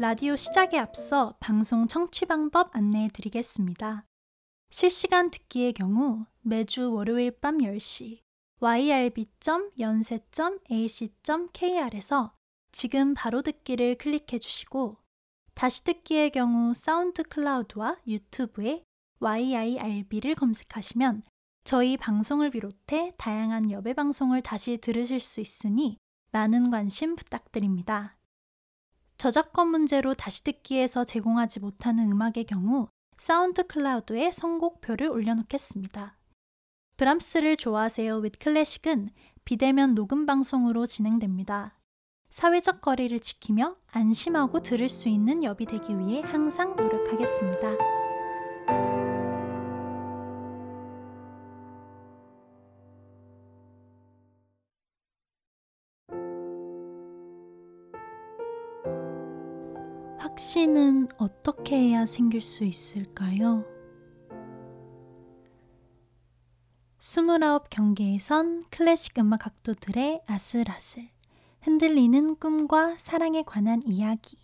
라디오 시작에 앞서 방송 청취 방법 안내해 드리겠습니다. 실시간 듣기의 경우 매주 월요일 밤 10시 yrb.연세.ac.kr에서 지금 바로 듣기를 클릭해 주시고 다시 듣기의 경우 사운드 클라우드와 유튜브에 YIRB를 검색하시면 저희 방송을 비롯해 다양한 여배 방송을 다시 들으실 수 있으니 많은 관심 부탁드립니다. 저작권 문제로 다시 듣기에서 제공하지 못하는 음악의 경우 사운드 클라우드에 선곡표를 올려놓겠습니다. 브람스를 좋아하세요 with 클래식은 비대면 녹음 방송으로 진행됩니다. 사회적 거리를 지키며 안심하고 들을 수 있는 엽이 되기 위해 항상 노력하겠습니다. 확신은 어떻게 해야 생길 수 있을까요? 29 경계에선 클래식 음악 각도들의 아슬아슬, 흔들리는 꿈과 사랑에 관한 이야기.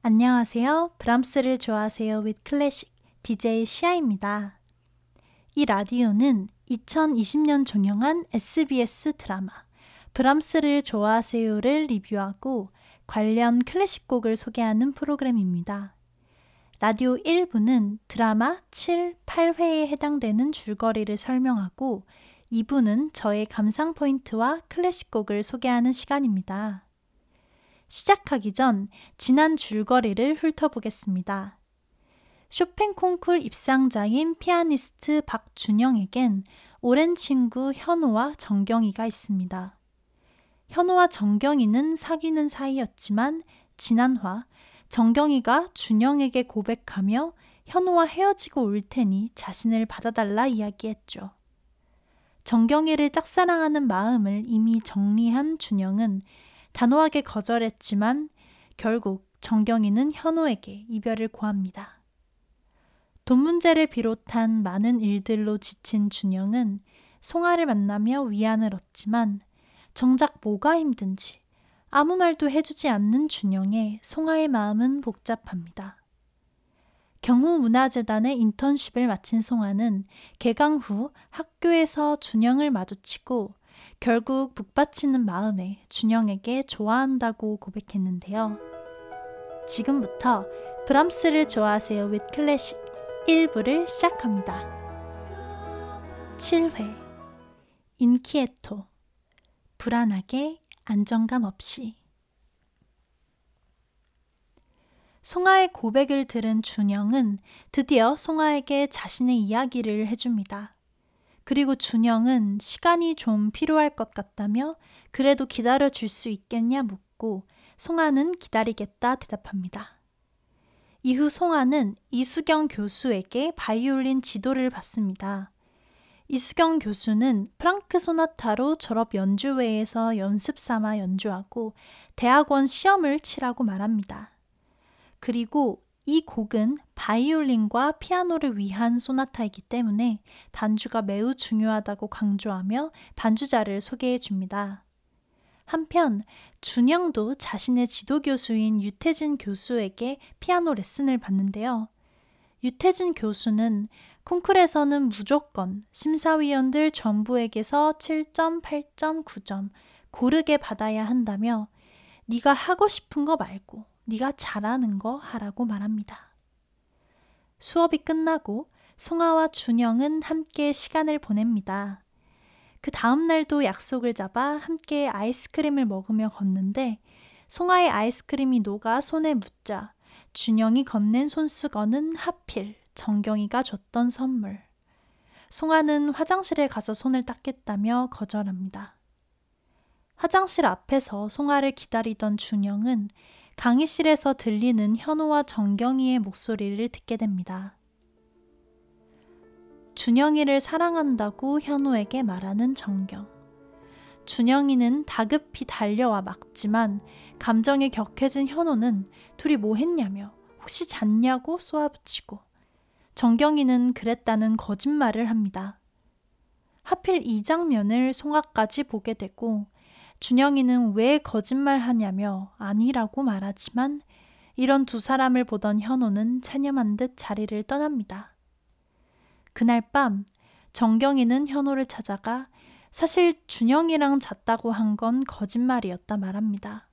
안녕하세요. 브람스를 좋아하세요 with 클래식 DJ 시아입니다. 이 라디오는 2020년 종영한 SBS 드라마 브람스를 좋아하세요를 리뷰하고 관련 클래식 곡을 소개하는 프로그램입니다. 라디오 1부는 드라마 7, 8회에 해당되는 줄거리를 설명하고 2부는 저의 감상 포인트와 클래식 곡을 소개하는 시간입니다. 시작하기 전 지난 줄거리를 훑어보겠습니다. 쇼팽 콩쿨 입상자인 피아니스트 박준영에겐 오랜 친구 현호와 정경이가 있습니다. 현호와 정경이는 사귀는 사이였지만 지난화 정경이가 준영에게 고백하며 현호와 헤어지고 올 테니 자신을 받아달라 이야기했죠. 정경이를 짝사랑하는 마음을 이미 정리한 준영은 단호하게 거절했지만 결국 정경이는 현호에게 이별을 고합니다. 돈 문제를 비롯한 많은 일들로 지친 준영은 송아를 만나며 위안을 얻지만 정작 뭐가 힘든지 아무 말도 해주지 않는 준영의 송아의 마음은 복잡합니다. 경후문화재단의 인턴십을 마친 송아는 개강 후 학교에서 준영을 마주치고 결국 북받치는 마음에 준영에게 좋아한다고 고백했는데요. 지금부터 브람스를 좋아하세요 with 클래식 1부를 시작합니다. 7회 인키에토 불안하게 안정감 없이 송아의 고백을 들은 준영은 드디어 송아에게 자신의 이야기를 해줍니다. 그리고 준영은 시간이 좀 필요할 것 같다며 그래도 기다려 줄 수 있겠냐 묻고 송아는 기다리겠다 대답합니다. 이후 송아는 이수경 교수에게 바이올린 지도를 받습니다. 이수경 교수는 프랑크 소나타로 졸업 연주회에서 연습 삼아 연주하고 대학원 시험을 치라고 말합니다. 그리고 이 곡은 바이올린과 피아노를 위한 소나타이기 때문에 반주가 매우 중요하다고 강조하며 반주자를 소개해 줍니다. 한편 준영도 자신의 지도 교수인 유태진 교수에게 피아노 레슨을 받는데요. 유태진 교수는 콩쿨에서는 무조건 심사위원들 전부에게서 7점, 8점, 9점 고르게 받아야 한다며 네가 하고 싶은 거 말고 네가 잘하는 거 하라고 말합니다. 수업이 끝나고 송아와 준영은 함께 시간을 보냅니다. 그 다음 날도 약속을 잡아 함께 아이스크림을 먹으며 걷는데 송아의 아이스크림이 녹아 손에 묻자 준영이 건넨 손수건은 하필 정경이가 줬던 선물. 송아는 화장실에 가서 손을 닦겠다며 거절합니다. 화장실 앞에서 송아를 기다리던 준영은 강의실에서 들리는 현우와 정경이의 목소리를 듣게 됩니다. 준영이를 사랑한다고 현우에게 말하는 정경. 준영이는 다급히 달려와 막지만 감정이 격해진 현우는 둘이 뭐 했냐며 혹시 잤냐고 쏘아붙이고 정경이는 그랬다는 거짓말을 합니다. 하필 이 장면을 송아까지 보게 되고 준영이는 왜 거짓말 하냐며 아니라고 말하지만 이런 두 사람을 보던 현호는 체념한 듯 자리를 떠납니다. 그날 밤 정경이는 현호를 찾아가 사실 준영이랑 잤다고 한 건 거짓말이었다 말합니다.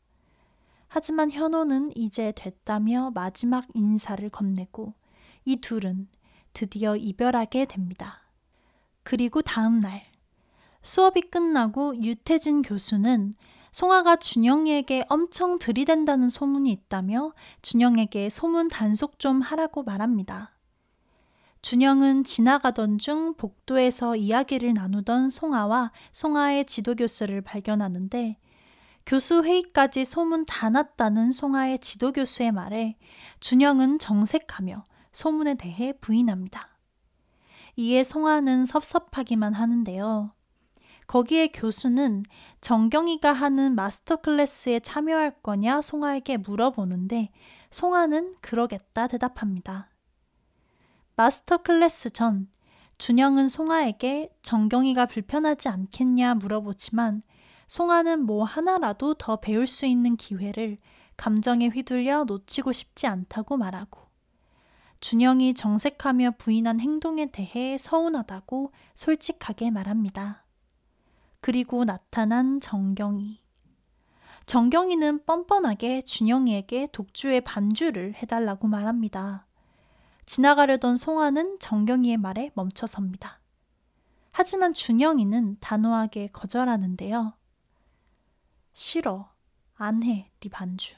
하지만 현호는 이제 됐다며 마지막 인사를 건네고 이 둘은 드디어 이별하게 됩니다. 그리고 다음 날 수업이 끝나고 유태진 교수는 송아가 준영이에게 엄청 들이댄다는 소문이 있다며 준영에게 소문 단속 좀 하라고 말합니다. 준영은 지나가던 중 복도에서 이야기를 나누던 송아와 송아의 지도 교수를 발견하는데 교수 회의까지 소문 다 났다는 송아의 지도 교수의 말에 준영은 정색하며 소문에 대해 부인합니다. 이에 송아는 섭섭하기만 하는데요. 거기에 교수는 정경이가 하는 마스터 클래스에 참여할 거냐 송아에게 물어보는데 송아는 그러겠다 대답합니다. 마스터 클래스 전 준영은 송아에게 정경이가 불편하지 않겠냐 물어보지만 송아는 뭐 하나라도 더 배울 수 있는 기회를 감정에 휘둘려 놓치고 싶지 않다고 말하고 준영이 정색하며 부인한 행동에 대해 서운하다고 솔직하게 말합니다. 그리고 나타난 정경이. 정경이는 뻔뻔하게 준영이에게 독주의 반주를 해달라고 말합니다. 지나가려던 송아는 정경이의 말에 멈춰섭니다. 하지만 준영이는 단호하게 거절하는데요. 싫어. 안 해, 네 반주.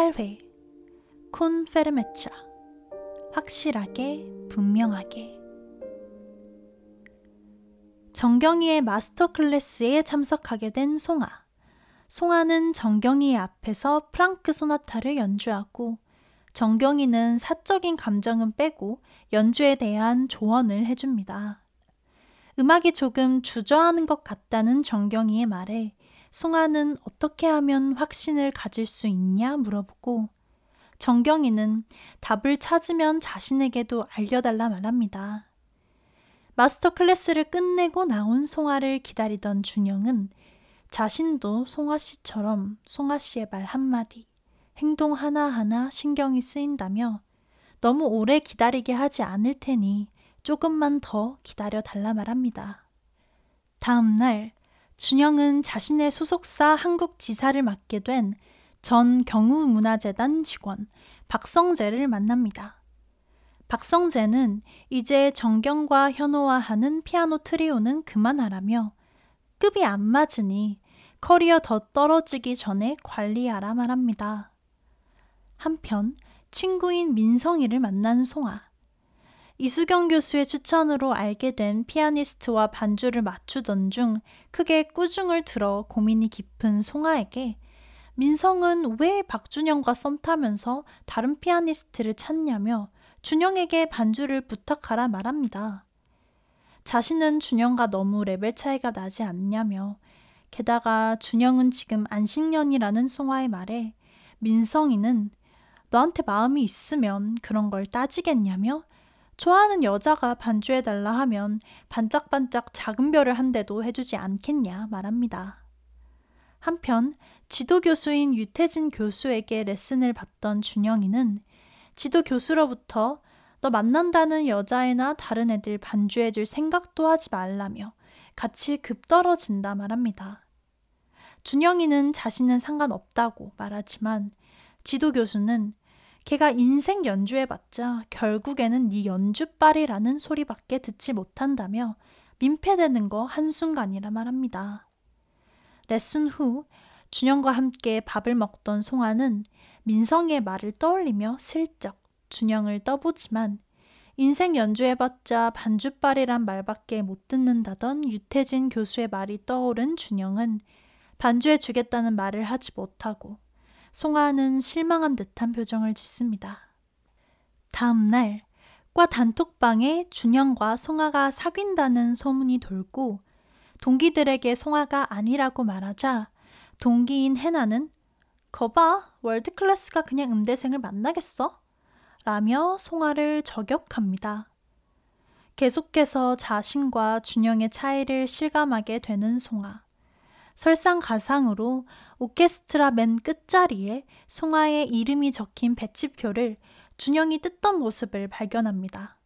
팔회콘 페르메차 확실하게 분명하게 정경이의 마스터 클래스에 참석하게 된 송아. 송아는 정경이의 앞에서 프랑크 소나타를 연주하고 정경이는 사적인 감정은 빼고 연주에 대한 조언을 해줍니다. 음악이 조금 주저하는 것 같다는 정경이의 말에 송아는 어떻게 하면 확신을 가질 수 있냐 물어보고 정경이는 답을 찾으면 자신에게도 알려달라 말합니다. 마스터 클래스를 끝내고 나온 송아를 기다리던 준영은 자신도 송아 씨처럼 송아 씨의 말 한마디, 행동 하나하나 신경이 쓰인다며 너무 오래 기다리게 하지 않을 테니 조금만 더 기다려 달라 말합니다. 다음 날 준영은 자신의 소속사 한국지사를 맡게 된 전 경우문화재단 직원 박성재를 만납니다. 박성재는 이제 정경과 현호와 하는 피아노 트리오는 그만하라며 급이 안 맞으니 커리어 더 떨어지기 전에 관리하라 말합니다. 한편 친구인 민성이를 만난 송아. 이수경 교수의 추천으로 알게 된 피아니스트와 반주를 맞추던 중 크게 꾸중을 들어 고민이 깊은 송아에게 민성은 왜 박준영과 썸 타면서 다른 피아니스트를 찾냐며 준영에게 반주를 부탁하라 말합니다. 자신은 준영과 너무 레벨 차이가 나지 않냐며 게다가 준영은 지금 안식년이라는 송화의 말에 민성이는 너한테 마음이 있으면 그런 걸 따지겠냐며 좋아하는 여자가 반주해달라 하면 반짝반짝 작은 별을 한 대도 해주지 않겠냐 말합니다. 한편 지도 교수인 유태진 교수에게 레슨을 받던 준영이는 지도 교수로부터 너 만난다는 여자애나 다른 애들 반주해줄 생각도 하지 말라며 같이 급 떨어진다 말합니다. 준영이는 자신은 상관없다고 말하지만 지도 교수는 걔가 인생 연주해봤자 결국에는 네 연주빨이라는 소리밖에 듣지 못한다며 민폐되는 거 한순간이라 말합니다. 레슨 후 준영과 함께 밥을 먹던 송아는 민성의 말을 떠올리며 슬쩍 준영을 떠보지만 인생 연주해봤자 반주빨이란 말밖에 못 듣는다던 유태진 교수의 말이 떠오른 준영은 반주해주겠다는 말을 하지 못하고 송아는 실망한 듯한 표정을 짓습니다. 다음 날, 과 단톡방에 준영과 송아가 사귄다는 소문이 돌고 동기들에게 송아가 아니라고 말하자 동기인 해나는 거봐, world class가 그냥 음대생을 만나겠어? 라며 송아를 저격합니다. 계속해서 자신과 준영의 차이를 실감하게 되는 송아. 설상가상으로 오케스트라 맨 끝자리에 송아의 이름이 적힌 배치표를 준영이 뜯던 모습을 발견합니다.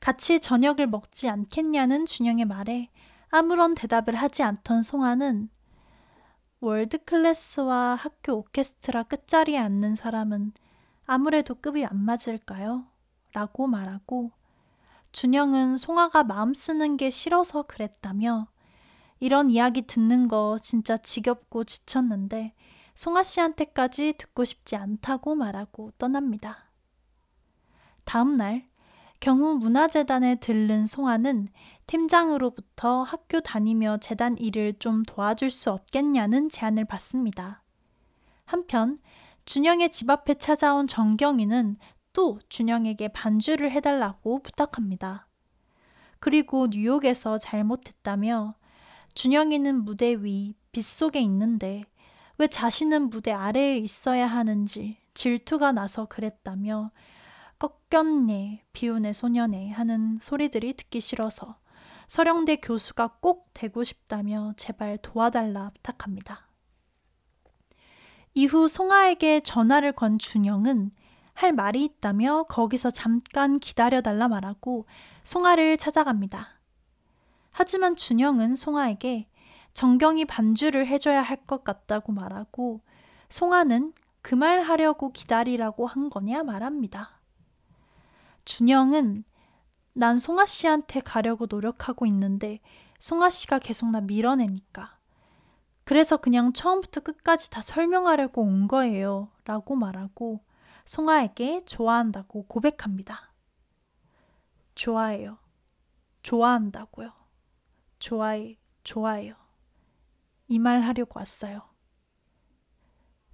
같이 저녁을 먹지 않겠냐는 준영의 말에 아무런 대답을 하지 않던 송아는 월드 클래스와 학교 오케스트라 끝자리에 앉는 사람은 아무래도 급이 안 맞을까요? 라고 말하고 준영은 송아가 마음 쓰는 게 싫어서 그랬다며 이런 이야기 듣는 거 진짜 지겹고 지쳤는데 송아 씨한테까지 듣고 싶지 않다고 말하고 떠납니다. 다음 날 경우 문화재단에 들른 송아는 팀장으로부터 학교 다니며 재단 일을 좀 도와줄 수 없겠냐는 제안을 받습니다. 한편 준영의 집 앞에 찾아온 정경이는 또 준영에게 반주를 해달라고 부탁합니다. 그리고 뉴욕에서 잘못했다며 준영이는 무대 위 빗속에 있는데 왜 자신은 무대 아래에 있어야 하는지 질투가 나서 그랬다며 꺾였네, 비운의 소년네 하는 소리들이 듣기 싫어서 서령대 교수가 꼭 되고 싶다며 제발 도와달라 부탁합니다. 이후 송아에게 전화를 건 준영은 할 말이 있다며 거기서 잠깐 기다려달라 말하고 송아를 찾아갑니다. 하지만 준영은 송아에게 정경이 반주를 해줘야 할 것 같다고 말하고 송아는 그 말 하려고 기다리라고 한 거냐 말합니다. 준영은 난 송아 씨한테 가려고 노력하고 있는데 송아 씨가 계속 나 밀어내니까. 그래서 그냥 처음부터 끝까지 다 설명하려고 온 거예요. 라고 말하고 송아에게 좋아한다고 고백합니다. 좋아해요. 좋아한다고요. 좋아해, 좋아해요. 이 말 하려고 왔어요.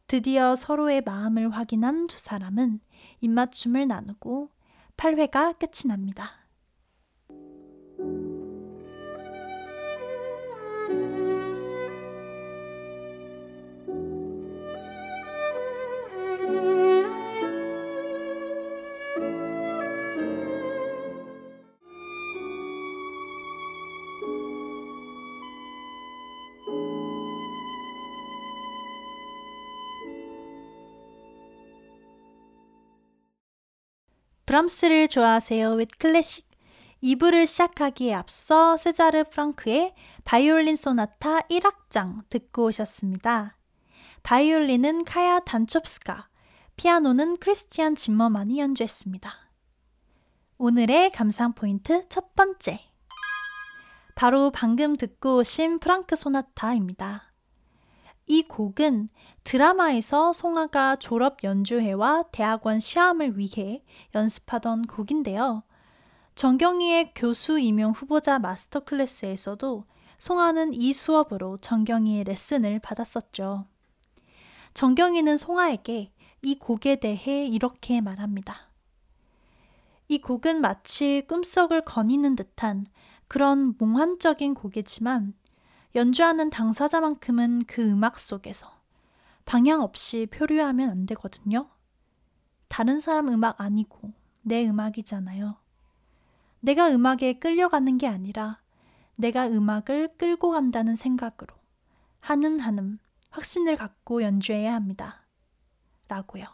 드디어 서로의 마음을 확인한 두 사람은 입맞춤을 나누고 8회가 끝이 납니다. 브람스를 좋아하세요 with 클래식 2부를 시작하기에 앞서 세자르 프랑크의 바이올린 소나타 1악장 듣고 오셨습니다. 바이올린은 카야 단초프스카, 피아노는 크리스티안 짐머만이 연주했습니다. 오늘의 감상 포인트 첫 번째. 바로 방금 듣고 오신 프랑크 소나타입니다. 이 곡은 드라마에서 송아가 졸업 연주회와 대학원 시험을 위해 연습하던 곡인데요. 정경희의 교수 임용 후보자 마스터 클래스에서도 송아는 이 수업으로 정경희의 레슨을 받았었죠. 정경희는 송아에게 이 곡에 대해 이렇게 말합니다. 이 곡은 마치 꿈속을 거니는 듯한 그런 몽환적인 곡이지만 연주하는 당사자만큼은 그 음악 속에서 방향 없이 표류하면 안 되거든요. 다른 사람 음악 아니고 내 음악이잖아요. 내가 음악에 끌려가는 게 아니라 내가 음악을 끌고 간다는 생각으로 한음 한음 확신을 갖고 연주해야 합니다. 라고요.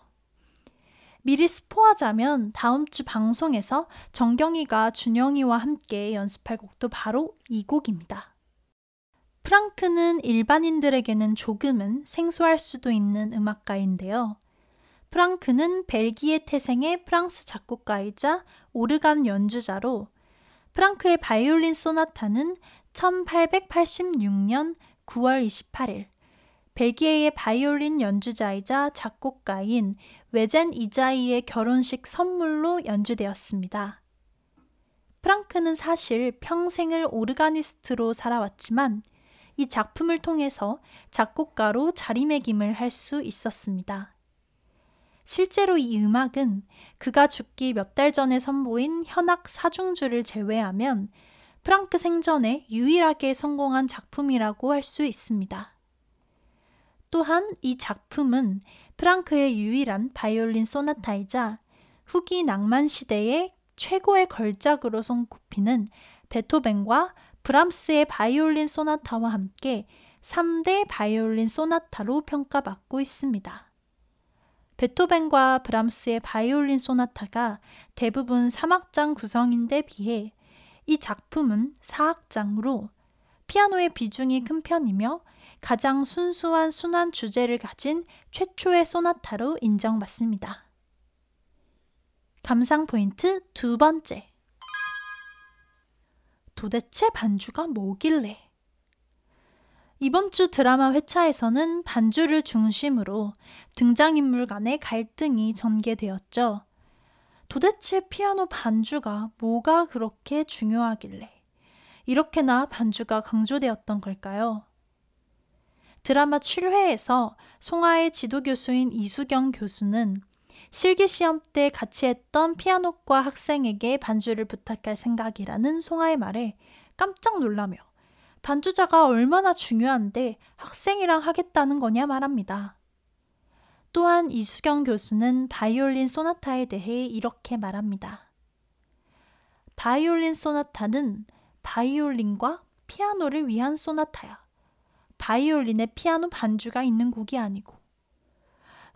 미리 스포하자면 다음 주 방송에서 정경이가 준영이와 함께 연습할 곡도 바로 이 곡입니다. 프랑크는 일반인들에게는 조금은 생소할 수도 있는 음악가인데요. 프랑크는 벨기에 태생의 프랑스 작곡가이자 오르간 연주자로 프랑크의 바이올린 소나타는 1886년 9월 28일 벨기에의 바이올린 연주자이자 작곡가인 외젠 이자이의 결혼식 선물로 연주되었습니다. 프랑크는 사실 평생을 오르가니스트로 살아왔지만 이 작품을 통해서 작곡가로 자리매김을 할 수 있었습니다. 실제로 이 음악은 그가 죽기 몇 달 전에 선보인 현악 사중주를 제외하면 프랑크 생전에 유일하게 성공한 작품이라고 할 수 있습니다. 또한 이 작품은 프랑크의 유일한 바이올린 소나타이자 후기 낭만 시대의 최고의 걸작으로 손꼽히는 베토벤과 브람스의 바이올린 소나타와 함께 3대 바이올린 소나타로 평가받고 있습니다. 베토벤과 브람스의 바이올린 소나타가 대부분 3악장 구성인데 비해 이 작품은 4악장으로 피아노의 비중이 큰 편이며 가장 순수한 순환 주제를 가진 최초의 소나타로 인정받습니다. 감상 포인트 두 번째. 도대체 반주가 뭐길래? 이번 주 드라마 회차에서는 반주를 중심으로 등장인물 간의 갈등이 전개되었죠. 도대체 피아노 반주가 뭐가 그렇게 중요하길래 이렇게나 반주가 강조되었던 걸까요? 드라마 7회에서 송하의 지도교수인 이수경 교수는 실기 시험 때 같이 했던 피아노과 학생에게 반주를 부탁할 생각이라는 송하의 말에 깜짝 놀라며 반주자가 얼마나 중요한데 학생이랑 하겠다는 거냐 말합니다. 또한 이수경 교수는 바이올린 소나타에 대해 이렇게 말합니다. 바이올린 소나타는 바이올린과 피아노를 위한 소나타야. 바이올린에 피아노 반주가 있는 곡이 아니고.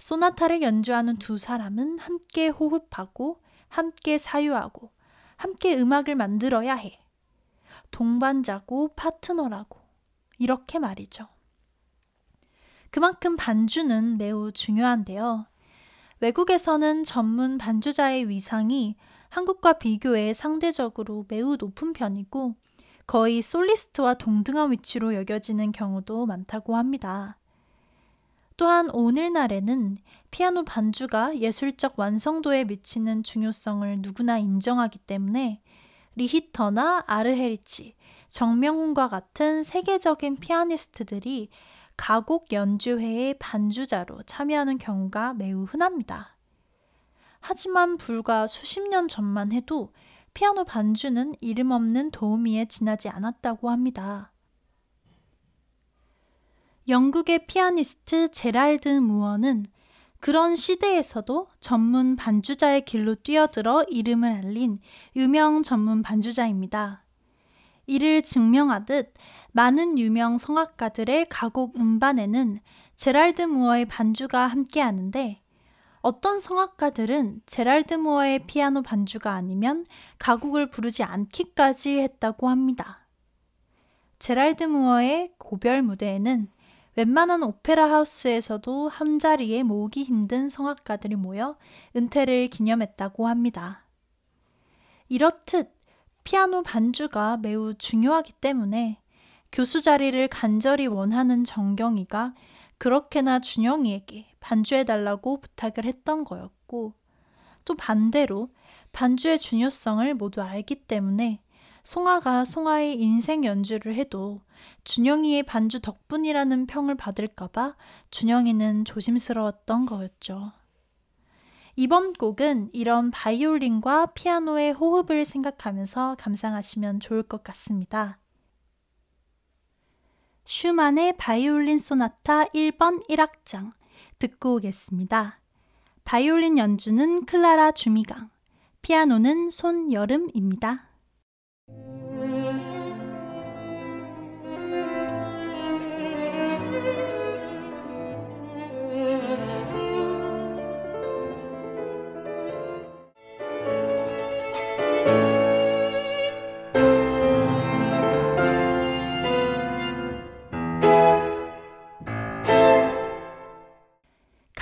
소나타를 연주하는 두 사람은 함께 호흡하고, 함께 사유하고, 함께 음악을 만들어야 해. 동반자고 파트너라고. 이렇게 말이죠. 그만큼 반주는 매우 중요한데요. 외국에서는 전문 반주자의 위상이 한국과 비교해 상대적으로 매우 높은 편이고 거의 솔리스트와 동등한 위치로 여겨지는 경우도 많다고 합니다. 또한 오늘날에는 피아노 반주가 예술적 완성도에 미치는 중요성을 누구나 인정하기 때문에 리히터나 아르헤리치, 정명훈과 같은 세계적인 피아니스트들이 가곡 연주회의 반주자로 참여하는 경우가 매우 흔합니다. 하지만 불과 수십 년 전만 해도 피아노 반주는 이름 없는 도우미에 지나지 않았다고 합니다. 영국의 피아니스트 제랄드 무어는 그런 시대에서도 전문 반주자의 길로 뛰어들어 이름을 알린 유명 전문 반주자입니다. 이를 증명하듯 많은 유명 성악가들의 가곡 음반에는 제랄드 무어의 반주가 함께하는데 어떤 성악가들은 제랄드 무어의 피아노 반주가 아니면 가곡을 부르지 않기까지 했다고 합니다. 제랄드 무어의 고별 무대에는 웬만한 오페라 하우스에서도 한 자리에 모으기 힘든 성악가들이 모여 은퇴를 기념했다고 합니다. 이렇듯 피아노 반주가 매우 중요하기 때문에 교수 자리를 간절히 원하는 정경이가 그렇게나 준영이에게 반주해달라고 부탁을 했던 거였고, 또 반대로 반주의 중요성을 모두 알기 때문에 송아가 송아의 인생 연주를 해도 준영이의 반주 덕분이라는 평을 받을까봐 준영이는 조심스러웠던 거였죠. 이번 곡은 이런 바이올린과 피아노의 호흡을 생각하면서 감상하시면 좋을 것 같습니다. 슈만의 바이올린 소나타 1번 1악장 듣고 오겠습니다. 바이올린 연주는 클라라 주미강, 피아노는 손여름입니다.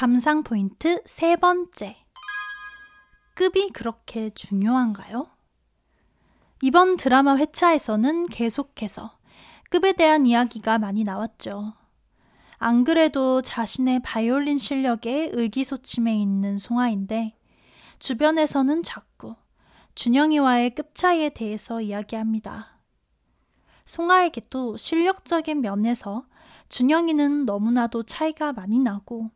감상 포인트 세 번째. 급이 그렇게 중요한가요? 이번 드라마 회차에서는 계속해서 급에 대한 이야기가 많이 나왔죠. 안 그래도 자신의 바이올린 실력에 의기소침해 있는 송아인데 주변에서는 자꾸 준영이와의 급 차이에 대해서 이야기합니다. 송아에게도 실력적인 면에서 준영이는 너무나도 차이가 많이 나고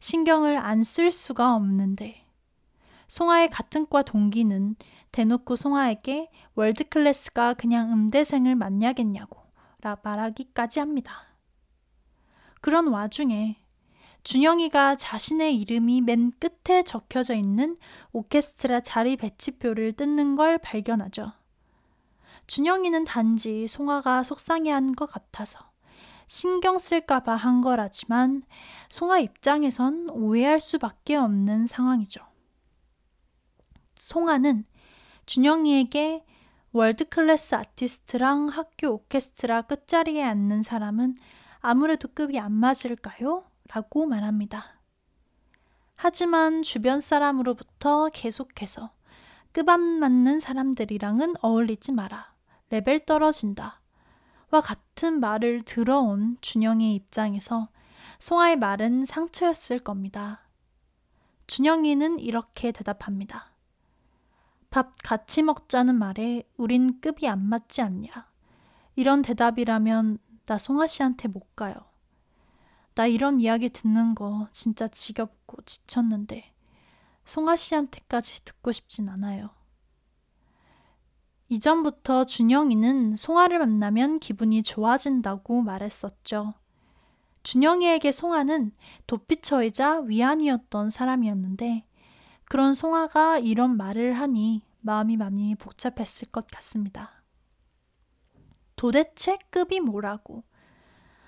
신경을 안 쓸 수가 없는데 송아의 같은 과 동기는 대놓고 송아에게 world class가 그냥 음대생을 만나겠냐고 라 말하기까지 합니다. 그런 와중에 준영이가 자신의 이름이 맨 끝에 적혀져 있는 오케스트라 자리 배치표를 뜯는 걸 발견하죠. 준영이는 단지 송아가 속상해한 것 같아서 신경 쓸까봐 한 거라지만 송아 입장에선 오해할 수밖에 없는 상황이죠. 송아는 준영이에게 월드클래스 아티스트랑 학교 오케스트라 끝자리에 앉는 사람은 아무래도 급이 안 맞을까요? 라고 말합니다. 하지만 주변 사람으로부터 계속해서 급안 맞는 사람들이랑은 어울리지 마라. 레벨 떨어진다. 와 같은 말을 들어온 준영의 입장에서 송아의 말은 상처였을 겁니다. 준영이는 이렇게 대답합니다. 밥 같이 먹자는 말에 우린 급이 안 맞지 않냐. 이런 대답이라면 나 송아 씨한테 못 가요. 나 이런 이야기 듣는 거 진짜 지겹고 지쳤는데 송아 씨한테까지 듣고 싶진 않아요. 이전부터 준영이는 송아를 만나면 기분이 좋아진다고 말했었죠. 준영이에게 송아는 도피처이자 위안이었던 사람이었는데 그런 송아가 이런 말을 하니 마음이 많이 복잡했을 것 같습니다. 도대체 급이 뭐라고?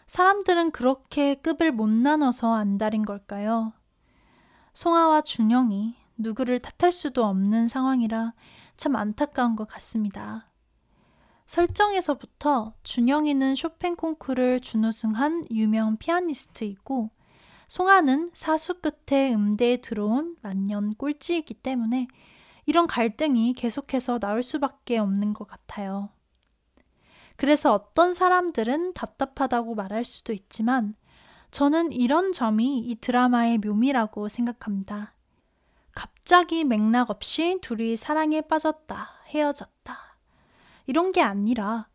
사람들은 그렇게 급을 못 나눠서 안달인 걸까요? 송아와 준영이 누구를 탓할 수도 없는 상황이라 참 안타까운 것 같습니다. 설정에서부터 준영이는 쇼팽 콩쿠르를 준우승한 유명 피아니스트이고 송아는 사수 끝에 음대에 들어온 만년 꼴찌이기 때문에 이런 갈등이 계속해서 나올 수밖에 없는 것 같아요. 그래서 어떤 사람들은 답답하다고 말할 수도 있지만 저는 이런 점이 이 드라마의 묘미라고 생각합니다. 갑자기 맥락 없이 둘이 사랑에 빠졌다, 헤어졌다. 이런 게 아니라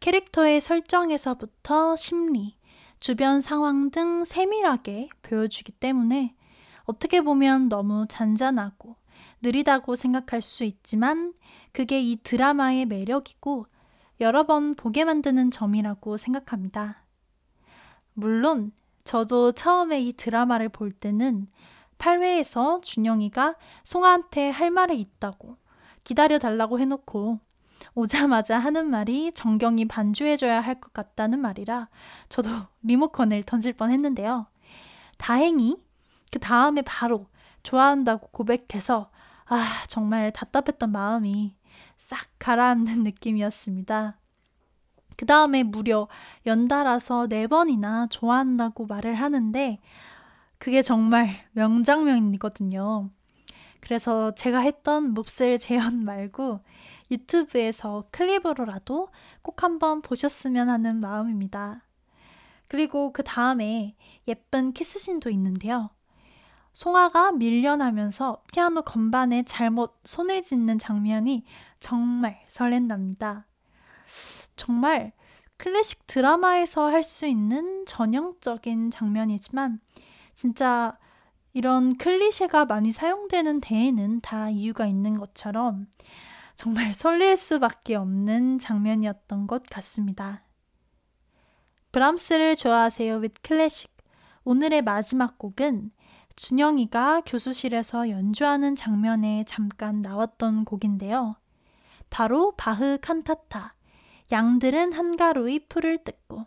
캐릭터의 설정에서부터 심리, 주변 상황 등 세밀하게 보여주기 때문에 어떻게 보면 너무 잔잔하고 느리다고 생각할 수 있지만 그게 이 드라마의 매력이고 여러 번 보게 만드는 점이라고 생각합니다. 물론 저도 처음에 이 드라마를 볼 때는 8회에서 준영이가 송아한테 할 말이 있다고 기다려 달라고 해놓고 오자마자 하는 말이 정경이 반주해줘야 할 것 같다는 말이라 저도 리모컨을 던질 뻔 했는데요. 다행히 그 다음에 바로 좋아한다고 고백해서 아, 정말 답답했던 마음이 싹 가라앉는 느낌이었습니다. 그 다음에 무려 연달아서 네 번이나 좋아한다고 말을 하는데 그게 정말 명장면이거든요. 그래서 제가 했던 몹쓸 재현 말고 유튜브에서 클립으로라도 꼭 한번 보셨으면 하는 마음입니다. 그리고 그 다음에 예쁜 키스신도 있는데요. 송아가 밀려나면서 피아노 건반에 잘못 손을 짚는 장면이 정말 설렌답니다. 정말 클래식 드라마에서 할 수 있는 전형적인 장면이지만 진짜 이런 클리셰가 많이 사용되는 데에는 다 이유가 있는 것처럼 정말 설렐 수밖에 없는 장면이었던 것 같습니다. 브람스를 좋아하세요 with 클래식. 오늘의 마지막 곡은 준영이가 교수실에서 연주하는 장면에 잠깐 나왔던 곡인데요. 바로 바흐 칸타타. 양들은 한가로이 풀을 뜯고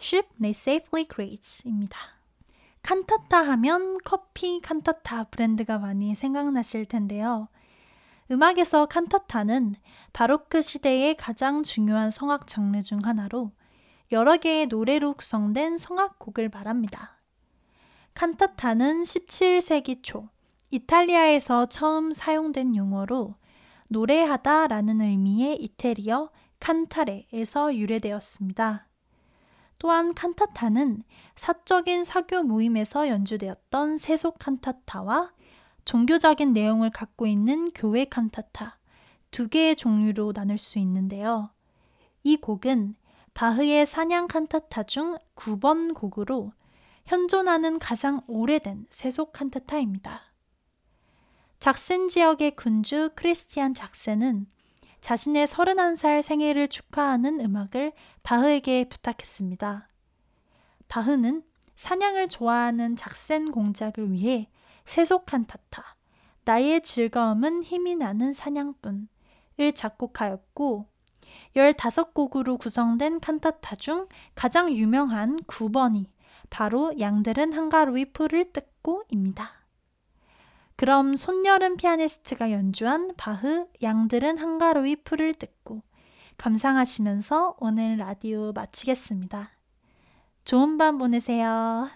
Ship may safely graze입니다. 칸타타 하면 커피 칸타타 브랜드가 많이 생각나실 텐데요. 음악에서 칸타타는 바로크 시대의 가장 중요한 성악 장르 중 하나로 여러 개의 노래로 구성된 성악곡을 말합니다. 칸타타는 17세기 초 이탈리아에서 처음 사용된 용어로 노래하다 라는 의미의 이태리어 칸타레에서 유래되었습니다. 또한 칸타타는 사적인 사교 모임에서 연주되었던 세속 칸타타와 종교적인 내용을 갖고 있는 교회 칸타타 두 개의 종류로 나눌 수 있는데요. 이 곡은 바흐의 사냥 칸타타 중 9번 곡으로 현존하는 가장 오래된 세속 칸타타입니다. 작센 지역의 군주 크리스티안 작센은 자신의 31살 생일을 축하하는 음악을 바흐에게 부탁했습니다. 바흐는 사냥을 좋아하는 작센 공작을 위해 세속 칸타타, 나의 즐거움은 힘이 나는 사냥꾼을 작곡하였고 15곡으로 구성된 칸타타 중 가장 유명한 9번이 바로 양들은 한가로이 풀을 뜯고입니다. 그럼 손여름 피아니스트가 연주한 바흐 양들은 한가로이 풀을 뜯고 감상하시면서 오늘 라디오 마치겠습니다. 좋은 밤 보내세요.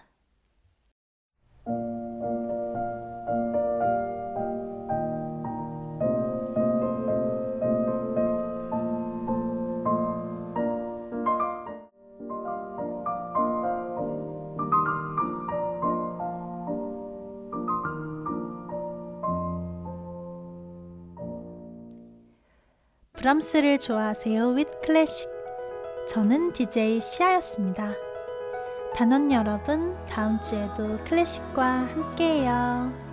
브람스를 좋아하세요 with 클래식 저는 DJ 시아였습니다. 단원 여러분 다음 주에도 클래식과 함께해요.